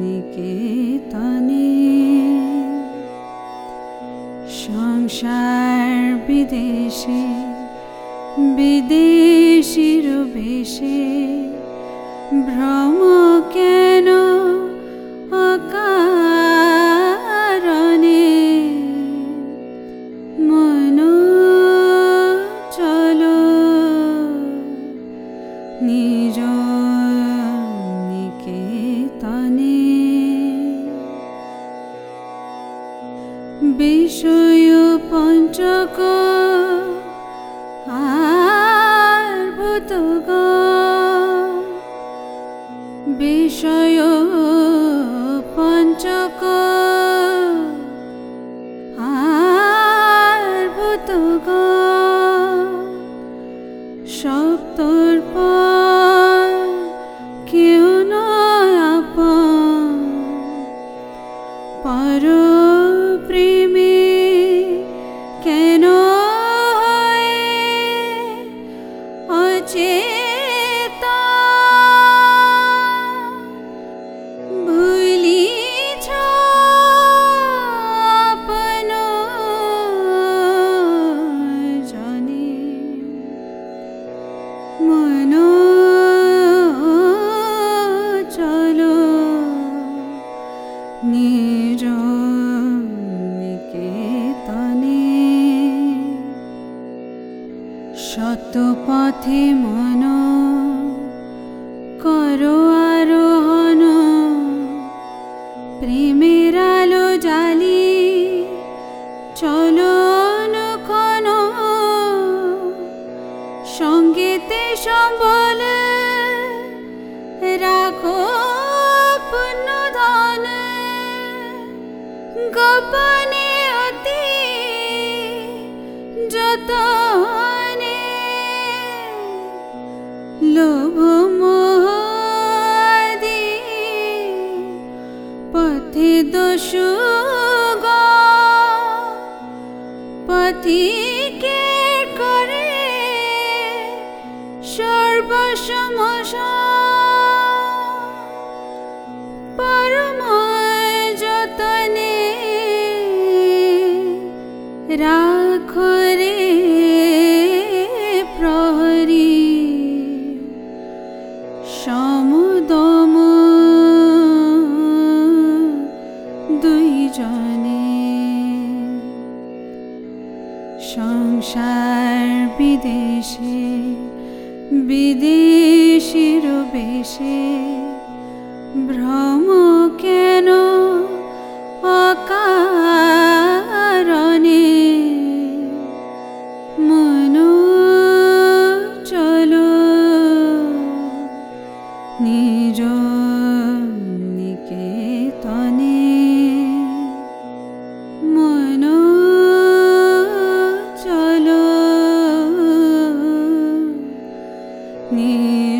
নিকেতনে সংসার বিদেশে বিদেশির বেশে ভ্রম কেন বিষয় পঞ্চক আর ভূতগ বিষয় নিজ নিকেতনে শত পথে মন করো আরোহণ প্রেমের আলো জালি চলো সঙ্গীতে সম্বল अति जतने। लोभ मोही पथि दश पथि রাখো রে প্রহরী। সমদম দুইজনে সংসার বিদেশে বিদেশির বেশে ভ্রম 你。